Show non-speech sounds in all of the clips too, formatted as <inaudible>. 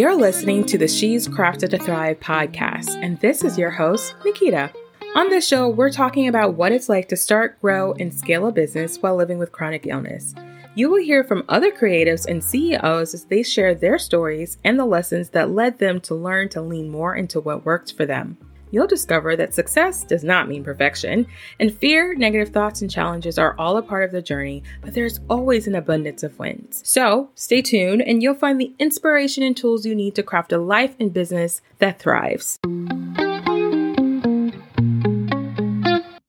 You're listening to the She's Crafted to Thrive podcast, and this is your host, Nikita. On this show, we're talking about what it's like to start, grow, and scale a business while living with chronic illness. You will hear from other creatives and CEOs as they share their stories and the lessons that led them to learn to lean more into what worked for them you'll discover that success does not mean perfection, and fear, negative thoughts, and challenges are all a part of the journey, but there's always an abundance of wins. So stay tuned, and you'll find the inspiration and tools you need to craft a life and business that thrives.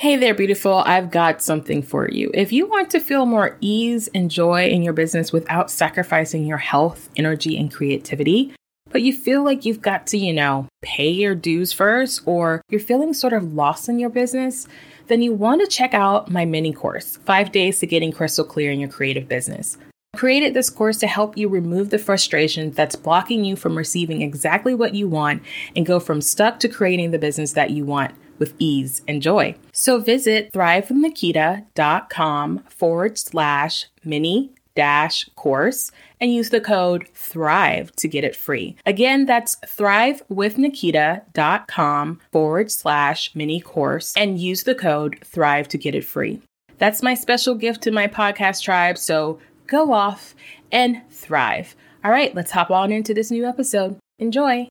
Hey there, beautiful. I've got something for you. If you want to feel more ease and joy in your business without sacrificing your health, energy, and creativity, but you feel like you've got to, you know, pay your dues first, or you're feeling sort of lost in your business, then you want to check out my mini course, Five Days to Getting Crystal Clear in Your Creative Business. I created this course to help you remove the frustration that's blocking you from receiving exactly what you want and go from stuck to creating the business that you want with ease and joy. So visit thrivewithnikita.com forward slash mini dash course and use the code THRIVE to get it free. Again, that's thrivewithnikita.com forward slash mini course and use the code THRIVE to get it free. That's my special gift to my podcast tribe, so go off and thrive. All right, let's hop on into this new episode. Enjoy.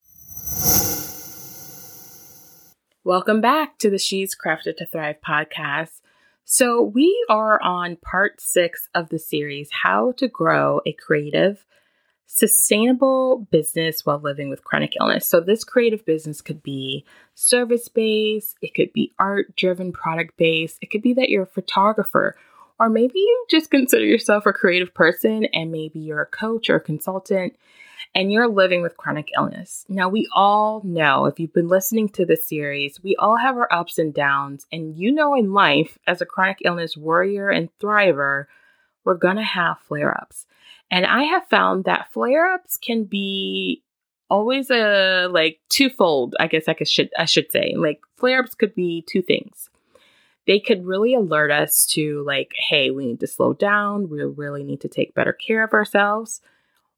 Welcome back to the She's Crafted to Thrive podcast. So, we are on part six of the series How to Grow a Creative, Sustainable Business While Living with Chronic Illness. So, this creative business could be service based, it could be art driven, product based, it could be that you're a photographer, or maybe you just consider yourself a creative person and maybe you're a coach or a consultant and you're living with chronic illness. Now, we all know, if you've been listening to this series, we all have our ups and downs. And you know, in life, as a chronic illness warrior and thriver, we're going to have flare ups. And I have found that flare ups can be always a like twofold i guess i could should i should say like flare-ups could be two things they could really alert us to like hey we need to slow down we really need to take better care of ourselves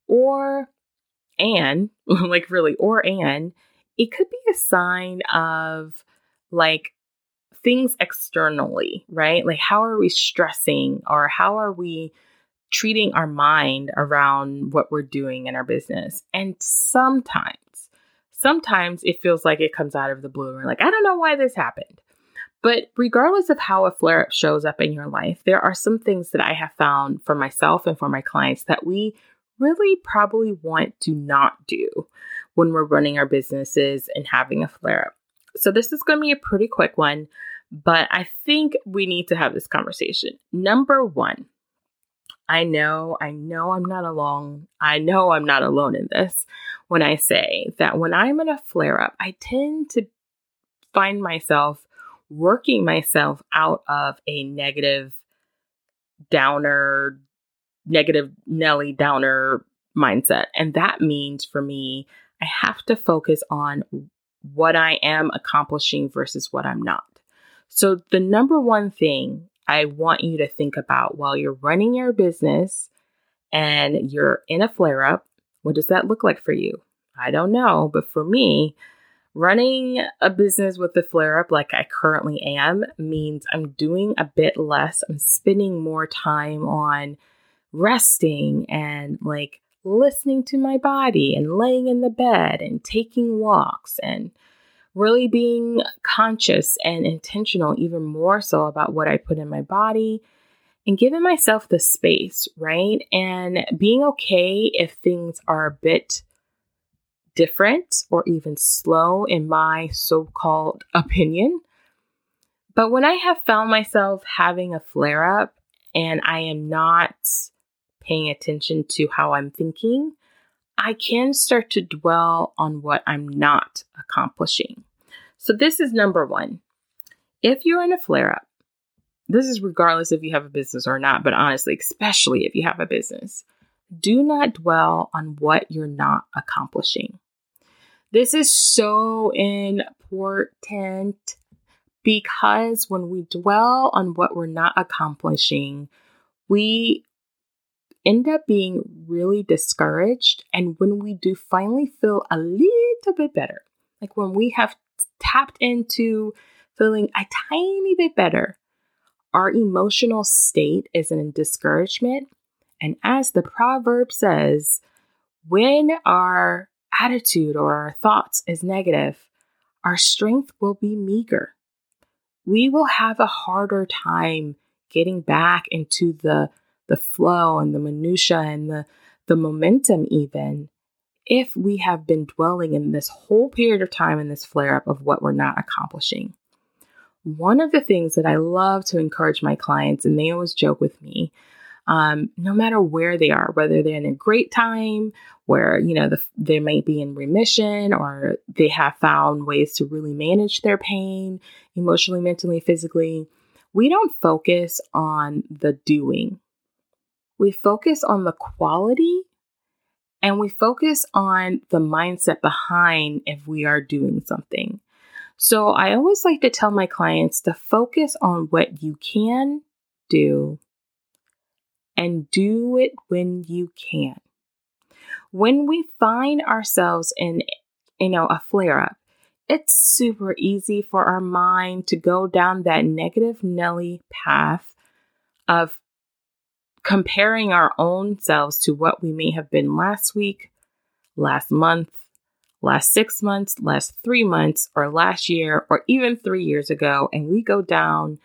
or and <laughs> like really or and it could be a sign of like things externally right? Like how are we stressing or how are we treating our mind around what we're doing in our business? And sometimes sometimes it feels like it comes out of the blue and like i don't know why this happened. But regardless of how a flare up shows up in your life, there are some things that I have found for myself and for my clients that we really probably want to not do when we're running our businesses and having a flare up. So, this is going to be a pretty quick one, but I think we need to have this conversation. Number one, I know, I know I'm not alone. I know I'm not alone in this when I say that when I'm in a flare up, I tend to find myself working myself out of a negative, downer, negative Nelly Downer mindset. And that means for me, I have to focus on what I am accomplishing versus what I'm not. So, the number one thing I want you to think about while you're running your business and you're in a flare up, what does that look like for you? I don't know, but for me, running a business with a flare up like I currently am means I'm doing a bit less. I'm spending more time on resting and like listening to my body and laying in the bed and taking walks and really being conscious and intentional, even more so about what I put in my body and giving myself the space, right? And being okay if things are a bit different or even slow in my so called <laughs> opinion. But when I have found myself having a flare up and I am not paying attention to how I'm thinking, I can start to dwell on what I'm not accomplishing. So, this is number one. If you're in a flare up, this is regardless if you have a business or not, but honestly, especially if you have a business, do not dwell on what you're not accomplishing. This is so important because when we dwell on what we're not accomplishing, we end up being really discouraged. And when we do finally feel a little bit better, like when we have tapped into feeling a tiny bit better, our emotional state is in discouragement. And as the proverb says, when our attitude or our thoughts is negative, our strength will be meager. We will have a harder time getting back into the the flow and the minutia and the the momentum even if we have been dwelling in this whole period of time in this flare up of what we're not accomplishing. One of the things that I love to encourage my clients, and they always joke with me, um, no matter where they are, whether they're in a great time where, you know, the, they may be in remission or they have found ways to really manage their pain emotionally, mentally, physically, we don't focus on the doing. We focus on the quality and we focus on the mindset behind if we are doing something. So I always like to tell my clients to focus on what you can do and do it when you can. When we find ourselves in you know a flare up, it's super easy for our mind to go down that negative Nelly path of comparing our own selves to what we may have been last week, last month, last six months, last three months, or last year, or even three years ago, and we go down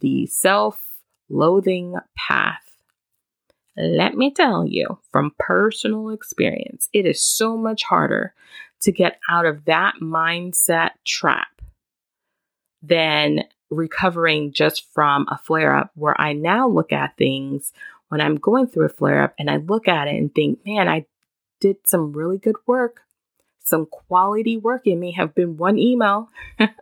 the self loathing path. Let me tell you from personal experience, it is so much harder to get out of that mindset trap than recovering just from a flare up where I now look at things when I'm going through a flare up and I look at it and think, man, I did some really good work, some quality work. It may have been one email.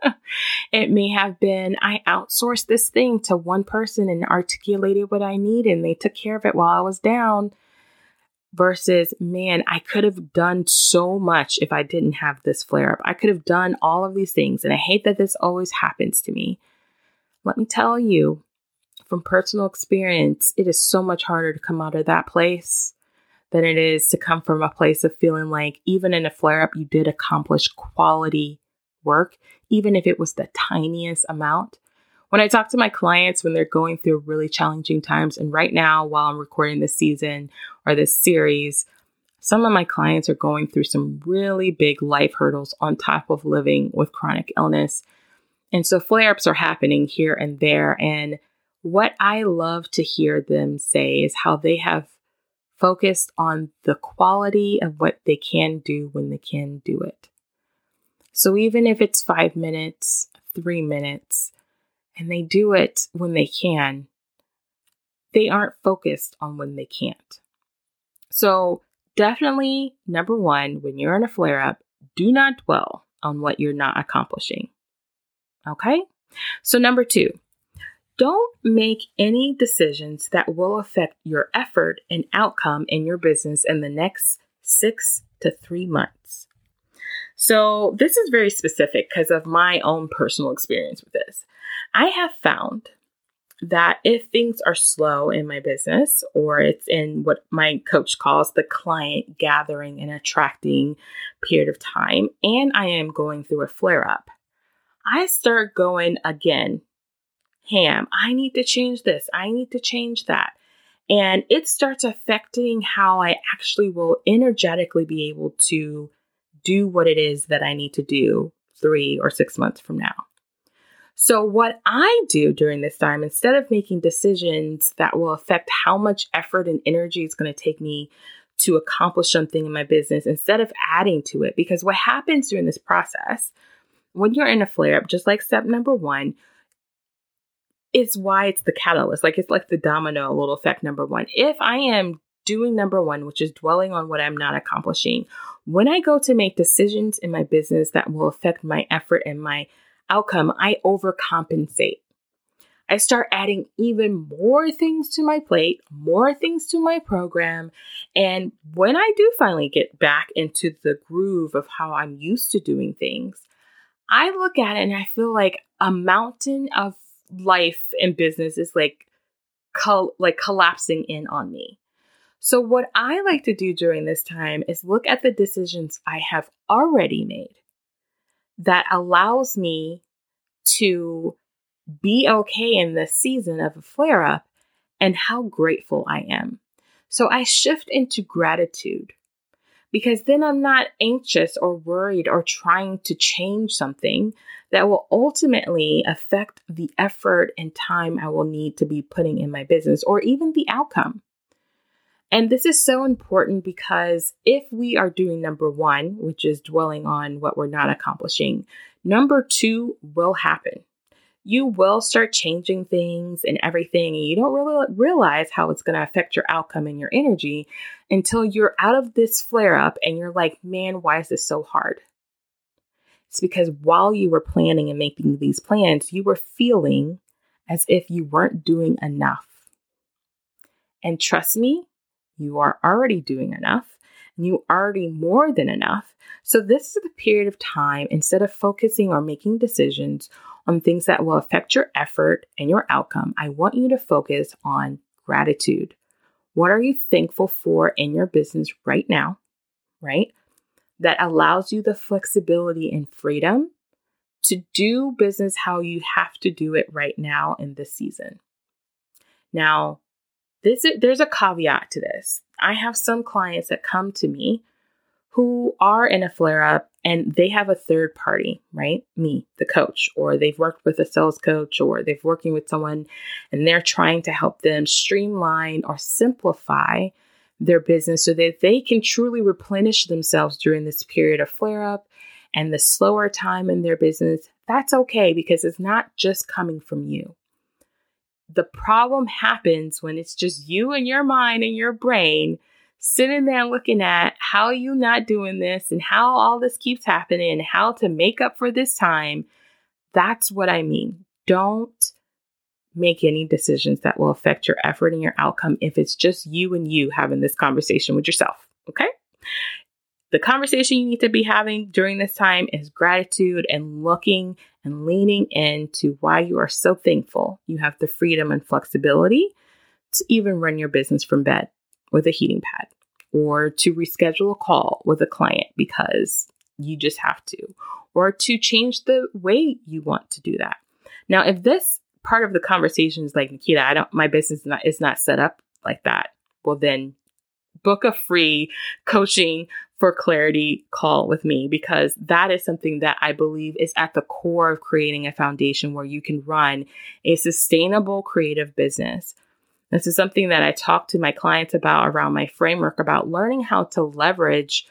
<laughs> it may have been I outsourced this thing to one person and articulated what I need and they took care of it while I was down versus, man, I could have done so much if I didn't have this flare up. I could have done all of these things. And I hate that this always happens to me. Let me tell you from personal experience, it is so much harder to come out of that place than it is to come from a place of feeling like even in a flare up, you did accomplish quality work, even if it was the tiniest amount. When I talk to my clients when they're going through really challenging times, and right now, while I'm recording this season or this series, some of my clients are going through some really big life hurdles on top of living with chronic illness. And so flare ups are happening here and there. And what I love to hear them say is how they have focused on the quality of what they can do when they can do it. So even if it's five minutes, three minutes, and they do it when they can, they aren't focused on when they can't. So, definitely, number one, when you're in a flare up, do not dwell on what you're not accomplishing. Okay? So, number two, don't make any decisions that will affect your effort and outcome in your business in the next six to three months. So, this is very specific because of my own personal experience with this. I have found that if things are slow in my business or it's in what my coach calls the client gathering and attracting period of time, and I am going through a flare up, I start going again ham. I need to change this. I need to change that. And it starts affecting how I actually will energetically be able to do what it is that I need to do three or six months from now. So, what I do during this time, instead of making decisions that will affect how much effort and energy it's going to take me to accomplish something in my business, instead of adding to it, because what happens during this process, when you're in a flare up, just like step number one, is why it's the catalyst. Like it's like the domino little effect number one. If I am doing number one, which is dwelling on what I'm not accomplishing, when I go to make decisions in my business that will affect my effort and my outcome, I overcompensate. I start adding even more things to my plate, more things to my program. And when I do finally get back into the groove of how I'm used to doing things, I look at it and I feel like a mountain of life and business is like col- like collapsing in on me. So, what I like to do during this time is look at the decisions I have already made that allows me to be okay in this season of a flare up and how grateful I am. So, I shift into gratitude because then I'm not anxious or worried or trying to change something that will ultimately affect the effort and time I will need to be putting in my business or even the outcome. And this is so important because if we are doing number one, which is dwelling on what we're not accomplishing, number two will happen. You will start changing things and everything, and you don't really realize how it's going to affect your outcome and your energy until you're out of this flare up and you're like, man, why is this so hard? It's because while you were planning and making these plans, you were feeling as if you weren't doing enough. And trust me, you are already doing enough and you already more than enough. So, this is the period of time instead of focusing or making decisions on things that will affect your effort and your outcome, I want you to focus on gratitude. What are you thankful for in your business right now? Right? That allows you the flexibility and freedom to do business how you have to do it right now in this season. Now, this there's a caveat to this. I have some clients that come to me who are in a flare up and they have a third party, right? Me, the coach, or they've worked with a sales coach or they've working with someone and they're trying to help them streamline or simplify their business so that they can truly replenish themselves during this period of flare up and the slower time in their business. That's okay because it's not just coming from you the problem happens when it's just you and your mind and your brain sitting there looking at how you not doing this and how all this keeps happening and how to make up for this time. That's what I mean. Don't make any decisions that will affect your effort and your outcome if it's just you and you having this conversation with yourself. Okay? The conversation you need to be having during this time is gratitude and looking and leaning into why you are so thankful you have the freedom and flexibility to even run your business from bed with a heating pad or to reschedule a call with a client because you just have to, or to change the way you want to do that. Now, if this part of the conversation is like, Nikita, I don't, my business is not, is not set up like that, well, then book a free coaching for clarity call with me because that is something that I believe is at the core of creating a foundation where you can run a sustainable creative business. This is something that I talk to my clients about around my framework about learning how to leverage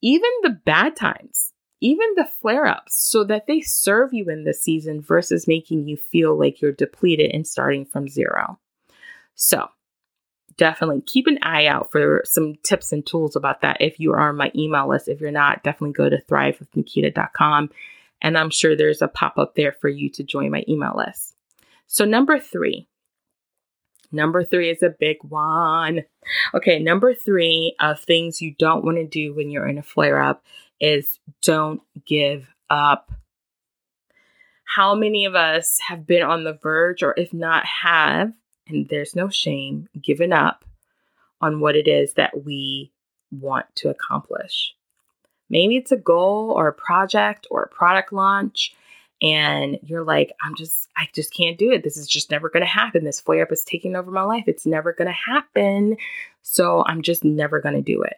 even the bad times, even the flare ups, so that they serve you in this season versus making you feel like you're depleted and starting from zero. So, definitely keep an eye out for some tips and tools about that if you are on my email list. If you're not, definitely go to thrivewithnikita.com and I'm sure there's a pop up there for you to join my email list. So, number three. Number three is a big one. Okay, number three of things you don't want to do when you're in a flare up is don't give up. How many of us have been on the verge, or if not have, and there's no shame, given up on what it is that we want to accomplish. Maybe it's a goal or a project or a product launch, and you're like, I'm just, I just can't do it. This is just never going to happen. This flare up is taking over my life. It's never going to happen. So I'm just never going to do it.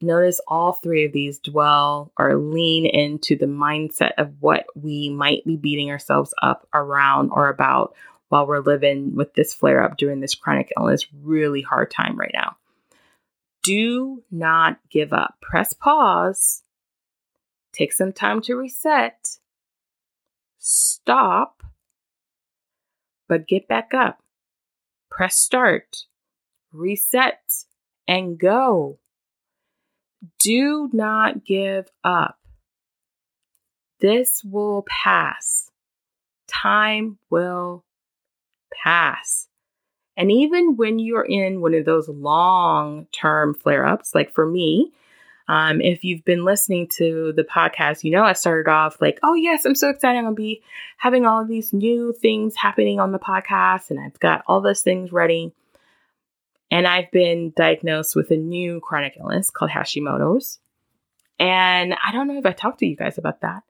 Notice all three of these dwell or lean into the mindset of what we might be beating ourselves up around or about while we're living with this flare up during this chronic illness, really hard time right now. Do not give up. Press pause. Take some time to reset. Stop. But get back up. Press start. Reset and go. Do not give up. This will pass. Time will pass. And even when you're in one of those long term flare ups, like for me, um, if you've been listening to the podcast, you know I started off like, oh, yes, I'm so excited. I'm going to be having all of these new things happening on the podcast, and I've got all those things ready. And I've been diagnosed with a new chronic illness called Hashimoto's. And I don't know if I talked to you guys about that.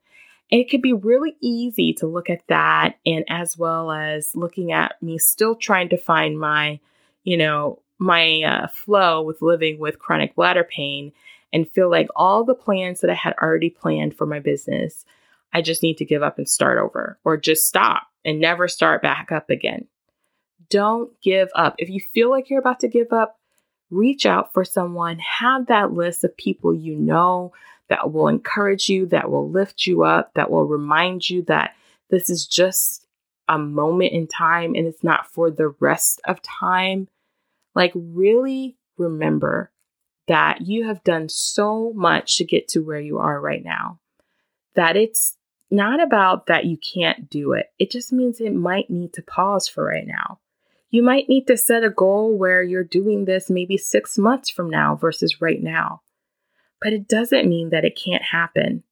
it could be really easy to look at that and as well as looking at me still trying to find my, you know, my uh, flow with living with chronic bladder pain and feel like all the plans that I had already planned for my business, I just need to give up and start over or just stop and never start back up again. Don't give up. If you feel like you're about to give up, reach out for someone, have that list of people you know that will encourage you, that will lift you up, that will remind you that this is just a moment in time and it's not for the rest of time. Like, really remember that you have done so much to get to where you are right now that it's not about that you can't do it. It just means it might need to pause for right now. You might need to set a goal where you're doing this maybe six months from now versus right now. But it doesn't mean that it can't happen.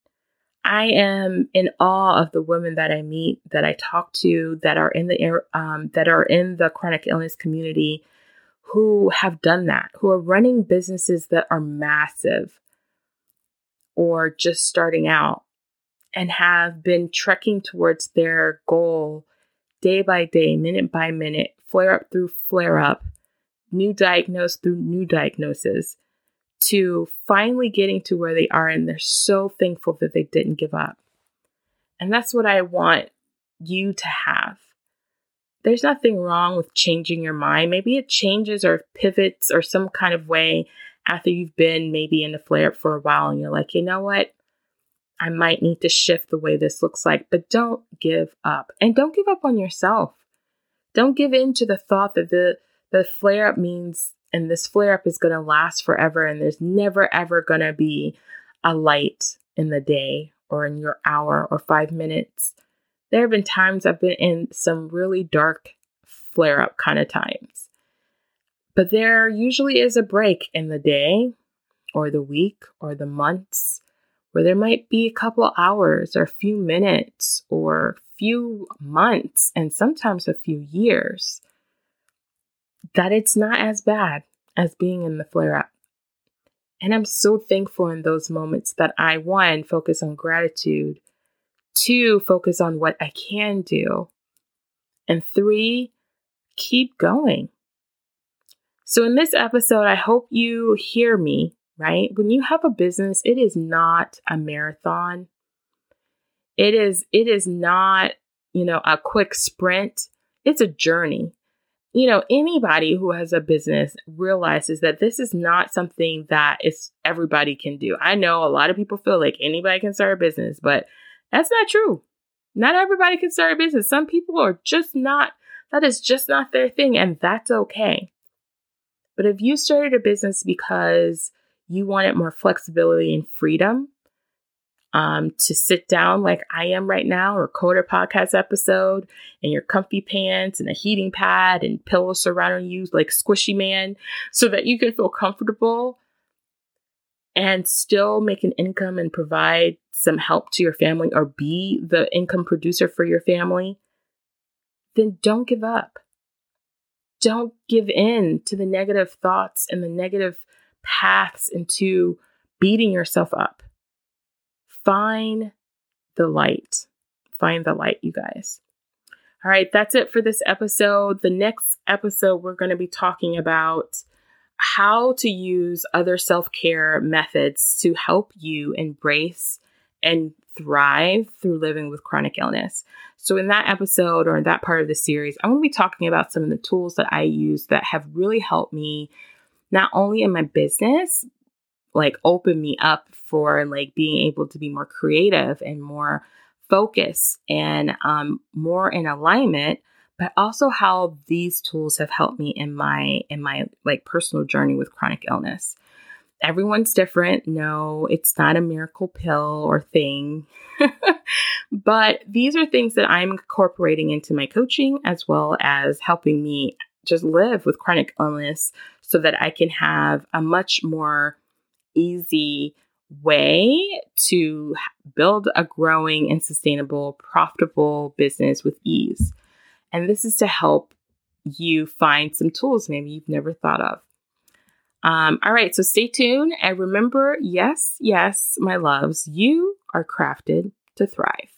I am in awe of the women that I meet, that I talk to, that are in the um, that are in the chronic illness community, who have done that, who are running businesses that are massive, or just starting out, and have been trekking towards their goal day by day, minute by minute, flare up through flare up, new diagnosis through new diagnosis, to finally getting to where they are. And they're so thankful that they didn't give up. And that's what I want you to have. There's nothing wrong with changing your mind. Maybe it changes or pivots or some kind of way after you've been maybe in a flare up for a while and you're like, you know what? I might need to shift the way this looks like, but don't give up. And don't give up on yourself. Don't give in to the thought that the the flare up means and this flare up is going to last forever and there's never ever going to be a light in the day or in your hour or 5 minutes. There have been times I've been in some really dark flare up kind of times. But there usually is a break in the day or the week or the months where there might be a couple hours or a few minutes or few months and sometimes a few years that it's not as bad as being in the flare up. And I'm so thankful in those moments that I, one, focus on gratitude, two, focus on what I can do, and three, keep going. So, in this episode, I hope you hear me right? When you have a business, it is not a marathon. It is it is not, you know, a quick sprint. It's a journey. You know, anybody who has a business realizes that this is not something that is everybody can do. I know a lot of people feel like anybody can start a business, but that's not true. Not everybody can start a business. Some people are just not that is just not their thing and that's okay. But if you started a business because you wanted more flexibility and freedom um, to sit down like I am right now, record a podcast episode in your comfy pants and a heating pad and pillows surrounding you like Squishy Man so that you can feel comfortable and still make an income and provide some help to your family or be the income producer for your family, then don't give up. Don't give in to the negative thoughts and the negative paths into beating yourself up. Find the light. Find the light, you guys. All right, that's it for this episode. The next episode, we're going to be talking about how to use other self care methods to help you embrace and thrive through living with chronic illness. So, in that episode or in that part of the series, I'm going to be talking about some of the tools that I use that have really helped me not only in my business, like open me up for like being able to be more creative and more focused and um, more in alignment but also how these tools have helped me in my in my like personal journey with chronic illness. Everyone's different. No it's not a miracle pill or thing. <laughs> But these are things that i'm incorporating into my coaching as well as helping me just live with chronic illness so that I can have a much more easy way to build a growing and sustainable, profitable business with ease. And this is to help you find some tools maybe you've never thought of. Um, all right, so stay tuned and remember yes, yes, my loves, you are crafted to thrive.